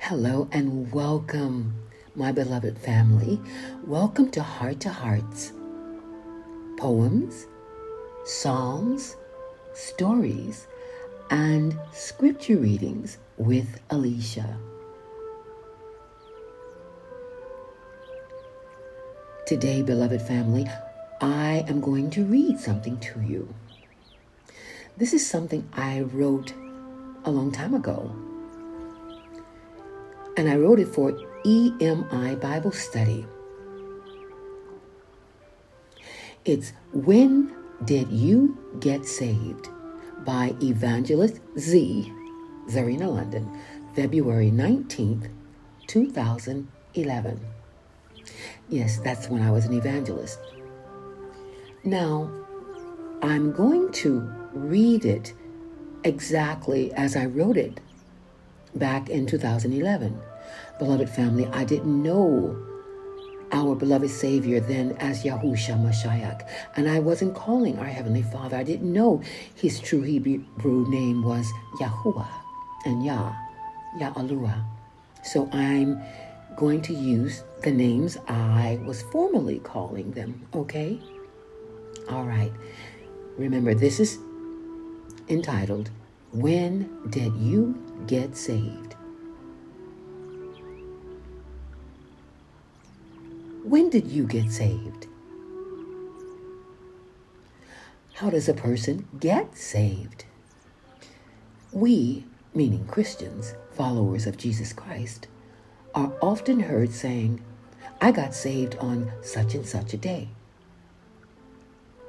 Hello and welcome, my beloved family. Welcome to Heart to Hearts. Poems, Psalms, stories, and scripture readings with Alisha. Today, beloved family, I am going to read something to you. This is something I wrote a long time ago and I wrote it for EMI Bible Study. It's When Did You Get Saved by Evangelist Z, Zarina London, February 19th, 2011. Yes, that's when I was an evangelist. Now, I'm going to read it exactly as I wrote it back in 2011. Beloved family, I didn't know our beloved Savior then as Yahusha Mashiach. And I wasn't calling our Heavenly Father. I didn't know his true Hebrew name was Yahuwah and Yah, Ya'alua. So I'm going to use the names I was formerly calling them, okay? All right. Remember, this is entitled, When Did You Get Saved? When did you get saved? How does a person get saved? We, meaning Christians, followers of Jesus Christ, are often heard saying, I got saved on such and such a day.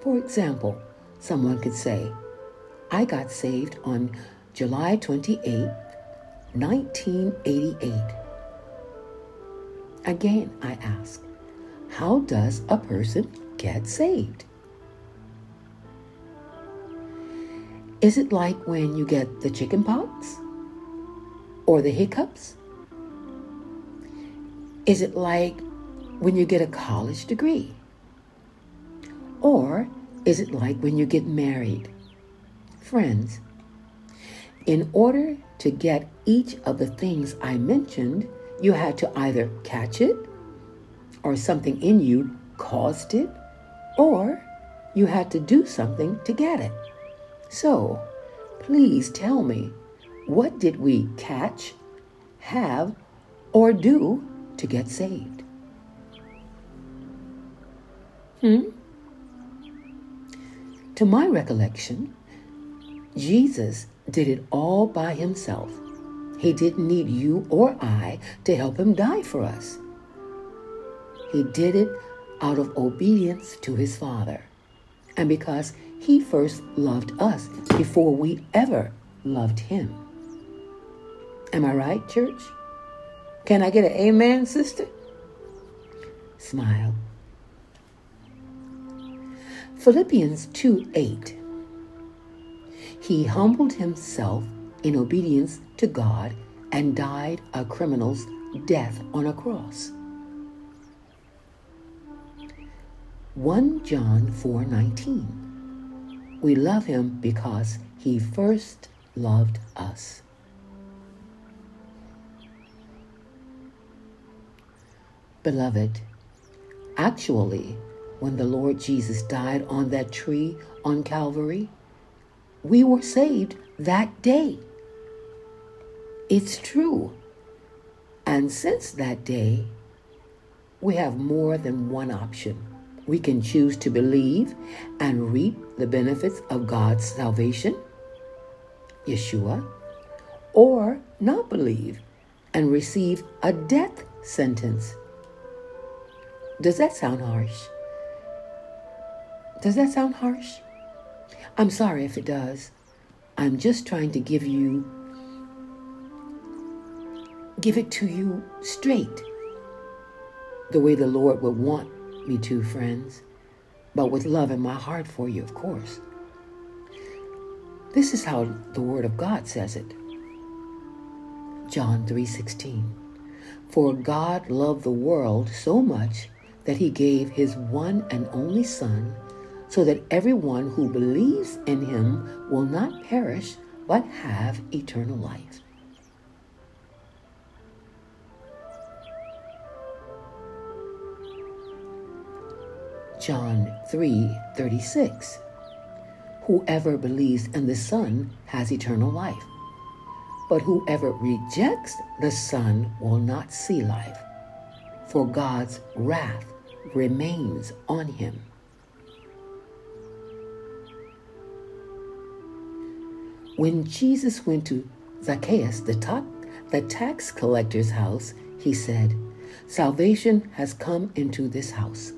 For example, someone could say, I got saved on July 28, 1988. Again, I ask, how does a person get saved? Is it like when you get the chicken pox or the hiccups? Is it like when you get a college degree? Or is it like when you get married? Friends, in order to get each of the things I mentioned, you had to either catch it or something in you caused it, or you had to do something to get it. So, please tell me, what did we catch, have, or do to get saved? Hmm? To my recollection, Jesus did it all by himself. He didn't need you or I to help him die for us. He did it out of obedience to his Father and because he first loved us before we ever loved him. Am I right, church? Can I get an amen, sister? Smile. Philippians 2 8. He humbled himself in obedience to God and died a criminal's death on a cross. 1 John 4:19. We love him because he first loved us. Beloved, actually, when the Lord Jesus died on that tree on Calvary, we were saved that day. It's true. And since that day, we have more than one option we can choose to believe and reap the benefits of God's salvation, Yeshua, or not believe and receive a death sentence. Does that sound harsh? Does that sound harsh? I'm sorry if it does. I'm just trying to give you give it to you straight the way the Lord would want me to, friends, but with love in my heart for you, of course. This is how the word of God says it. John 3:16. For God loved the world so much that he gave his one and only son so that everyone who believes in him will not perish but have eternal life. John 3 36. Whoever believes in the Son has eternal life, but whoever rejects the Son will not see life, for God's wrath remains on him. When Jesus went to Zacchaeus, the, ta- the tax collector's house, he said, Salvation has come into this house.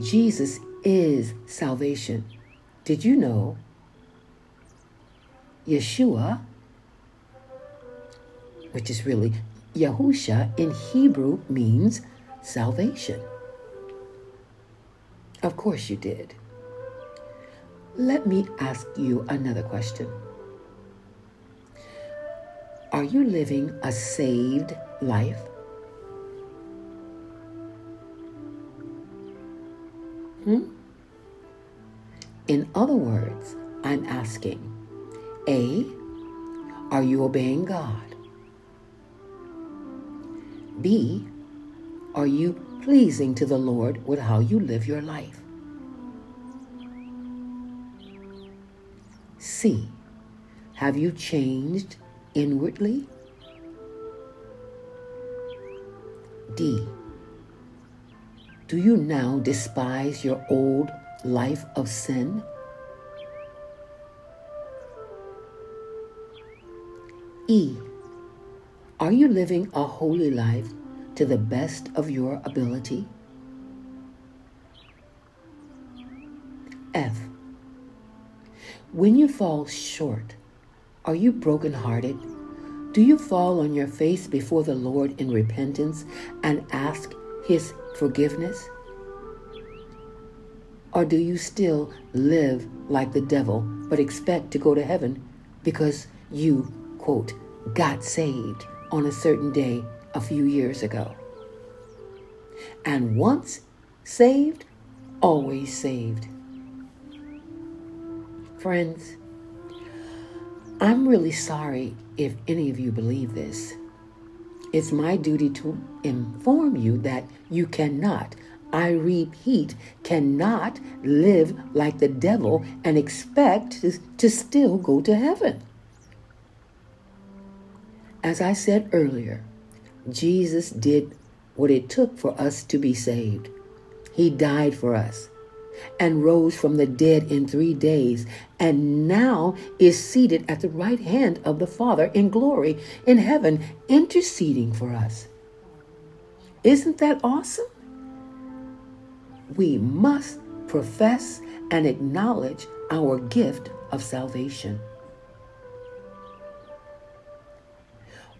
Jesus is salvation. Did you know? Yeshua, which is really Yahusha in Hebrew, means salvation. Of course you did. Let me ask you another question. Are you living a saved life? Hmm? In other words, I'm asking A, are you obeying God? B, are you pleasing to the Lord with how you live your life? C. Have you changed inwardly? D. Do you now despise your old life of sin? E. Are you living a holy life to the best of your ability? F. When you fall short, are you brokenhearted? Do you fall on your face before the Lord in repentance and ask His forgiveness? Or do you still live like the devil but expect to go to heaven because you, quote, got saved on a certain day a few years ago? And once saved, always saved. Friends, I'm really sorry if any of you believe this. It's my duty to inform you that you cannot, I repeat, cannot live like the devil and expect to, still go to heaven. As I said earlier, Jesus did what it took for us to be saved. He died for us and rose from the dead in three days, and now is seated at the right hand of the Father in glory in heaven, interceding for us. Isn't that awesome? We must profess and acknowledge our gift of salvation.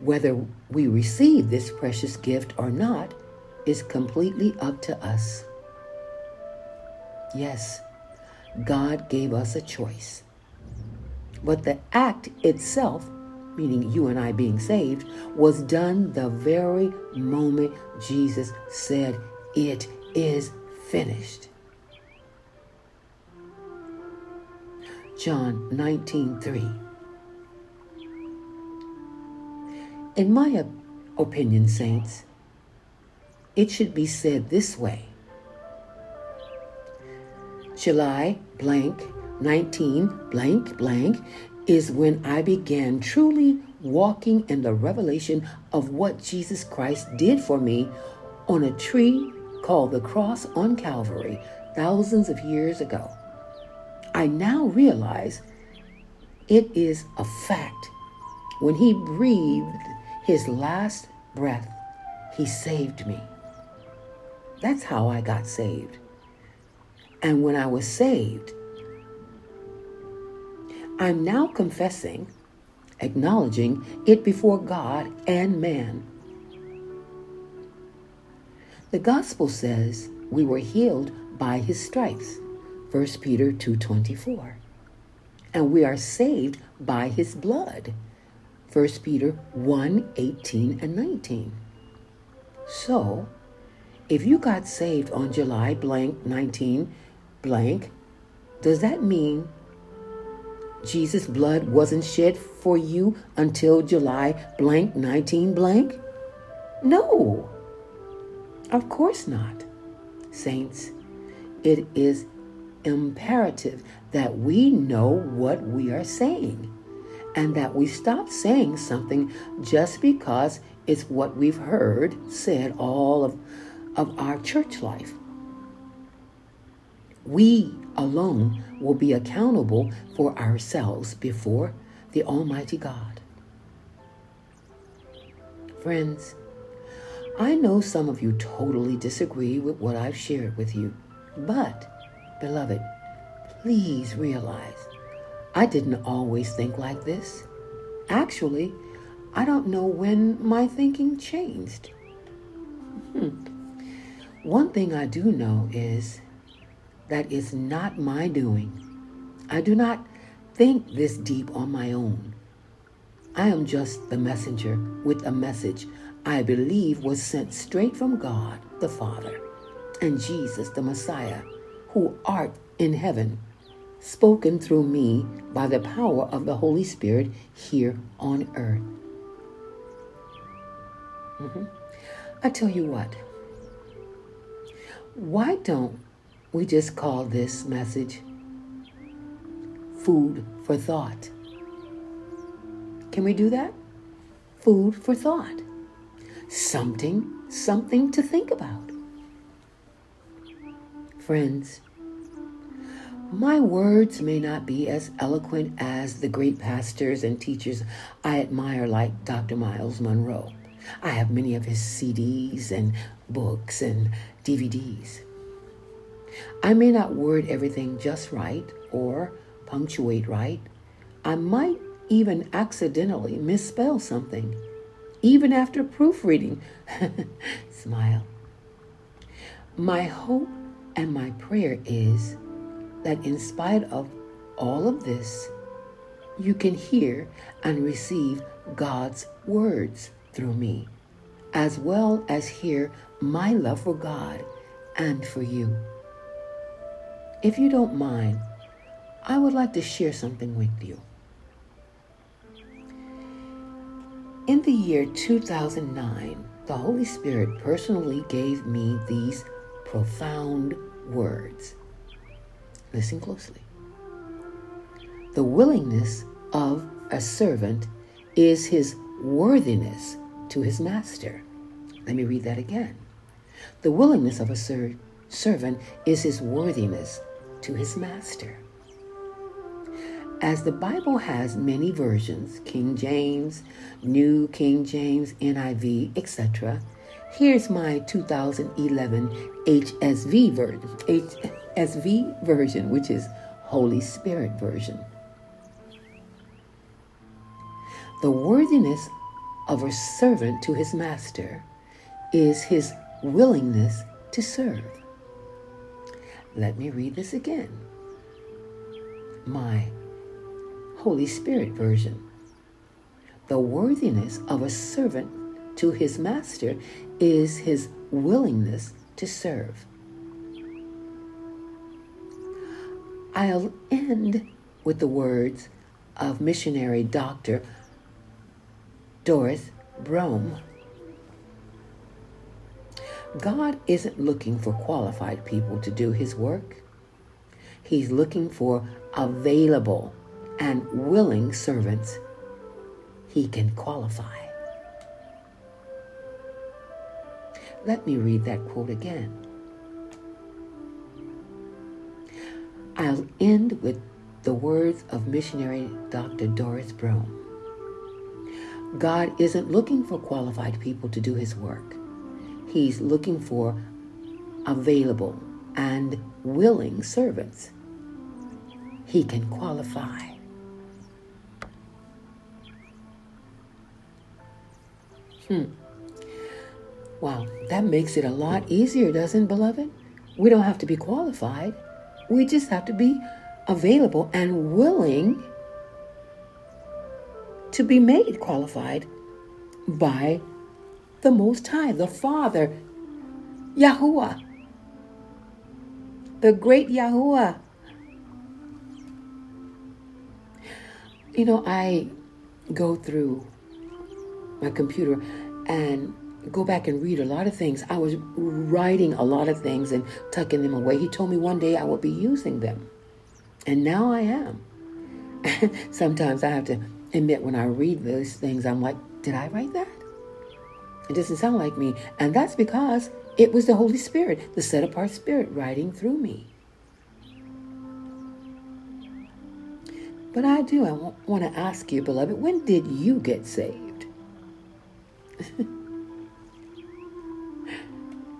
Whether we receive this precious gift or not is completely up to us. Yes, God gave us a choice. But the act itself, meaning you and I being saved, was done the very moment Jesus said, It is finished. John 19 3. In my opinion, saints, it should be said this way July blank 19 blank blank is when I began truly walking in the revelation of what Jesus Christ did for me on a tree called the cross on Calvary thousands of years ago. I now realize it is a fact. When he breathed his last breath, he saved me. That's how I got saved. And when I was saved, I'm now confessing, acknowledging it before God and man. The gospel says we were healed by his stripes. 1 Peter 2:24. And we are saved by his blood. 1 Peter 1 18 and 19. So, if you got saved on July blank 19 blank, does that mean Jesus' blood wasn't shed for you until July blank 19 blank? No, of course not. Saints, it is imperative that we know what we are saying and that we stop saying something just because it's what we've heard said all of, of our church life. We alone will be accountable for ourselves before the Almighty God. Friends, I know some of you totally disagree with what I've shared with you, but, beloved, please realize I didn't always think like this. Actually, I don't know when my thinking changed. Hmm. One thing I do know is that it's not my doing. I do not think this deep on my own. I am just the messenger with a message I believe was sent straight from God the Father and Jesus the Messiah, who art in heaven, spoken through me by the power of the Holy Spirit here on earth. Mm-hmm. I tell you what, why don't we just call this message food for thought? Can we do that? Food for thought something, something to think about. Friends, my words may not be as eloquent as the great pastors and teachers I admire, like Dr. Miles Munroe. I have many of his CDs and books and DVDs. I may not word everything just right or punctuate right. I might even accidentally misspell something even after proofreading. Smile. My hope and my prayer is that in spite of all of this, you can hear and receive God's words through me, as well as hear my love for God and for you. If you don't mind, I would like to share something with you. In the year 2009, the Holy Spirit personally gave me these profound words. Listen closely. The willingness of a servant is his worthiness to his master. Let me read that again. The willingness of a ser- servant is his worthiness to his master. As the Bible has many versions King James, New King James, NIV, etc., here's my 2011 HSV version, HSV version, which is Holy Spirit version. The worthiness of a servant to his master is his willingness to serve. Let me read this again. My Holy Spirit version. The worthiness of a servant to his master is his willingness to serve. I'll end with the words of missionary Dr. Doris Brome. God isn't looking for qualified people to do his work. He's looking for available and willing servants he can qualify. Let me read that quote again. I'll end with the words of missionary Dr. Doris Brome. God isn't looking for qualified people to do his work. He's looking for available and willing servants he can qualify. Hmm. Wow, that makes it a lot easier, doesn't it, beloved? We don't have to be qualified. We just have to be available and willing to be made qualified by the Most High, the Father, Yahuwah, the great Yahuwah. You know, I go through my computer and go back and read a lot of things. I was writing a lot of things and tucking them away. He told me one day I would be using them. And now I am. Sometimes I have to admit when I read those things, I'm like, did I write that? It doesn't sound like me. And that's because it was the Holy Spirit, the set apart Spirit, writing through me. But I do, I want to ask you, beloved, when did you get saved?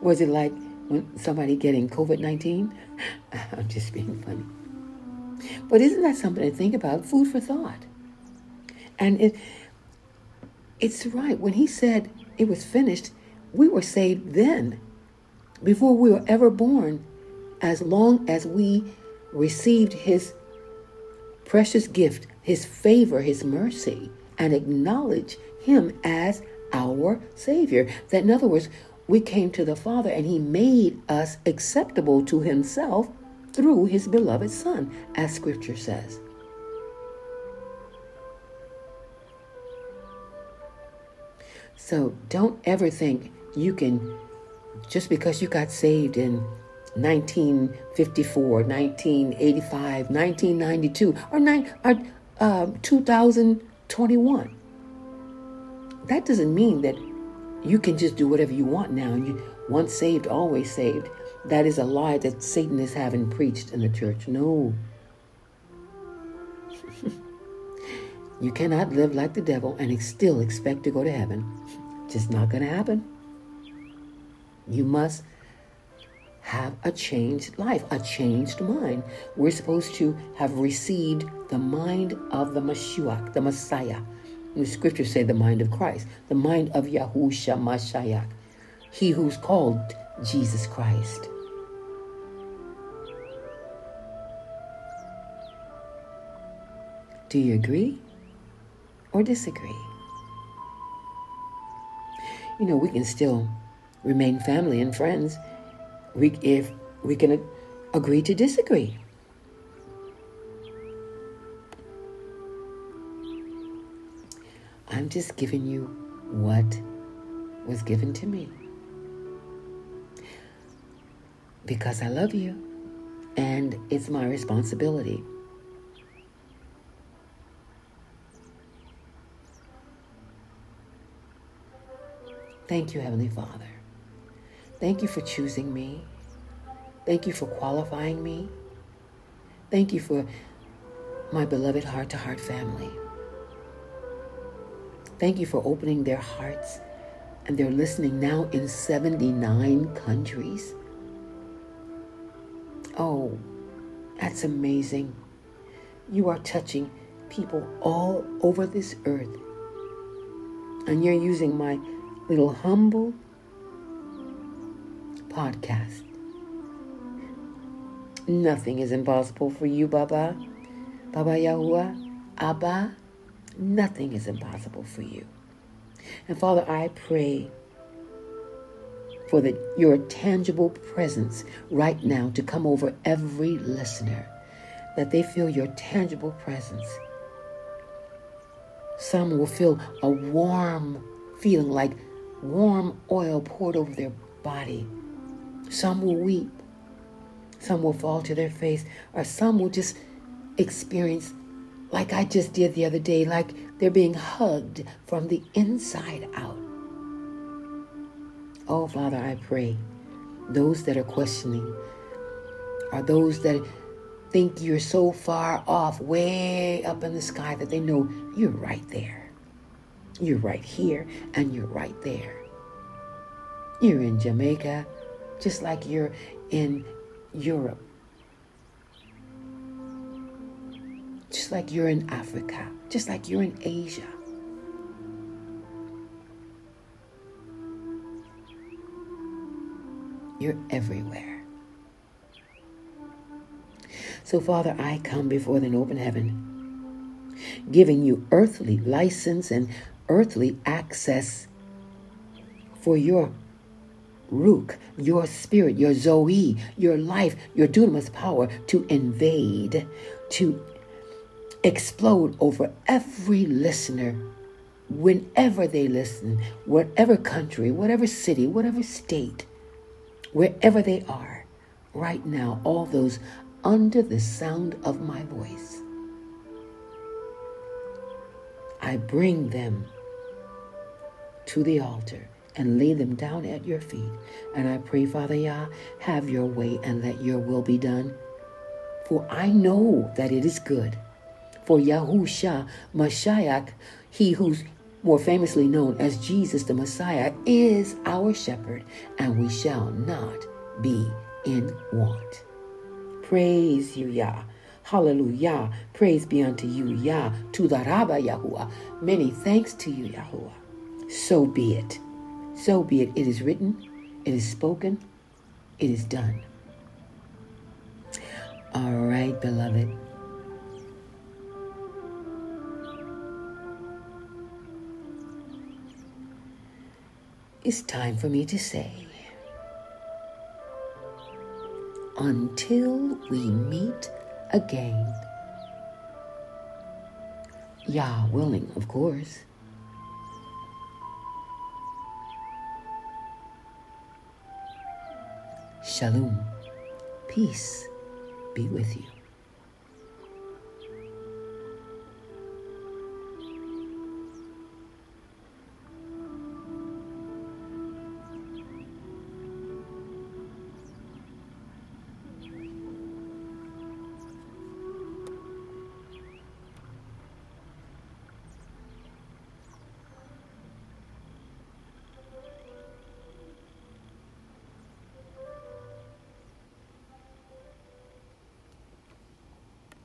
Was it like when somebody getting COVID 19? I'm just being funny. But isn't that something to think about? Food for thought. And it it's right. When he said it was finished, we were saved then, before we were ever born, as long as we received his precious gift, his favor, his mercy, and acknowledge him as our Savior. That, in other words, we came to the Father and He made us acceptable to Himself through His beloved Son, as Scripture says. So don't ever think you can, just because you got saved in 1954, 1985, 1992, or, or uh, 2021. That doesn't mean that you can just do whatever you want now. You once saved, always saved. That is a lie that Satan is having preached in the church. No. You cannot live like the devil and still expect to go to heaven. Just not going to happen. You must have a changed life, a changed mind. We're supposed to have received the mind of the Mashiach, the Messiah. The scriptures say the mind of Christ, the mind of Yahusha Mashiach, he who's called Jesus Christ. Do you agree or disagree? You know, we can still remain family and friends we, if we can agree to disagree. I'm just giving you what was given to me. Because I love you and it's my responsibility. Thank you, Heavenly Father. Thank you for choosing me. Thank you for qualifying me. Thank you for my beloved heart to heart family. Thank you for opening their hearts and they're listening now in 79 countries. Oh, that's amazing. You are touching people all over this earth. And you're using my little humble podcast. Nothing is impossible for you, Baba. Baba Yahuwah, Abba, Nothing is impossible for you. And Father, I pray for the, your tangible presence right now to come over every listener, that they feel your tangible presence. Some will feel a warm feeling like warm oil poured over their body. Some will weep. Some will fall to their face, or some will just experience like I just did the other day, like they're being hugged from the inside out. Oh, Father, I pray those that are questioning are those that think you're so far off, way up in the sky, that they know you're right there. You're right here and you're right there. You're in Jamaica, just like you're in Europe just like you're in Africa, just like you're in Asia. You're everywhere. So, Father, I come before an open heaven, giving you earthly license and earthly access for your Ruach, your spirit, your Zoe, your life, your dunamis power to invade, to explode over every listener whenever they listen, whatever country, whatever city, whatever state, wherever they are, right now, all those under the sound of my voice. I bring them to the altar and lay them down at your feet. And I pray, Father Yah, have your way and let your will be done. For I know that it is good. For Yahusha Mashiach, he who's more famously known as Jesus the Messiah, is our shepherd, and we shall not be in want. Praise you, Yah. Hallelujah. Praise be unto you, Yah. To the Rabba Yahuwah. Many thanks to you, Yahuwah. So be it. So be it. It is written, it is spoken, it is done. All right, beloved. It's time for me to say, until we meet again. Yah willing, of course. Shalom. Peace be with you.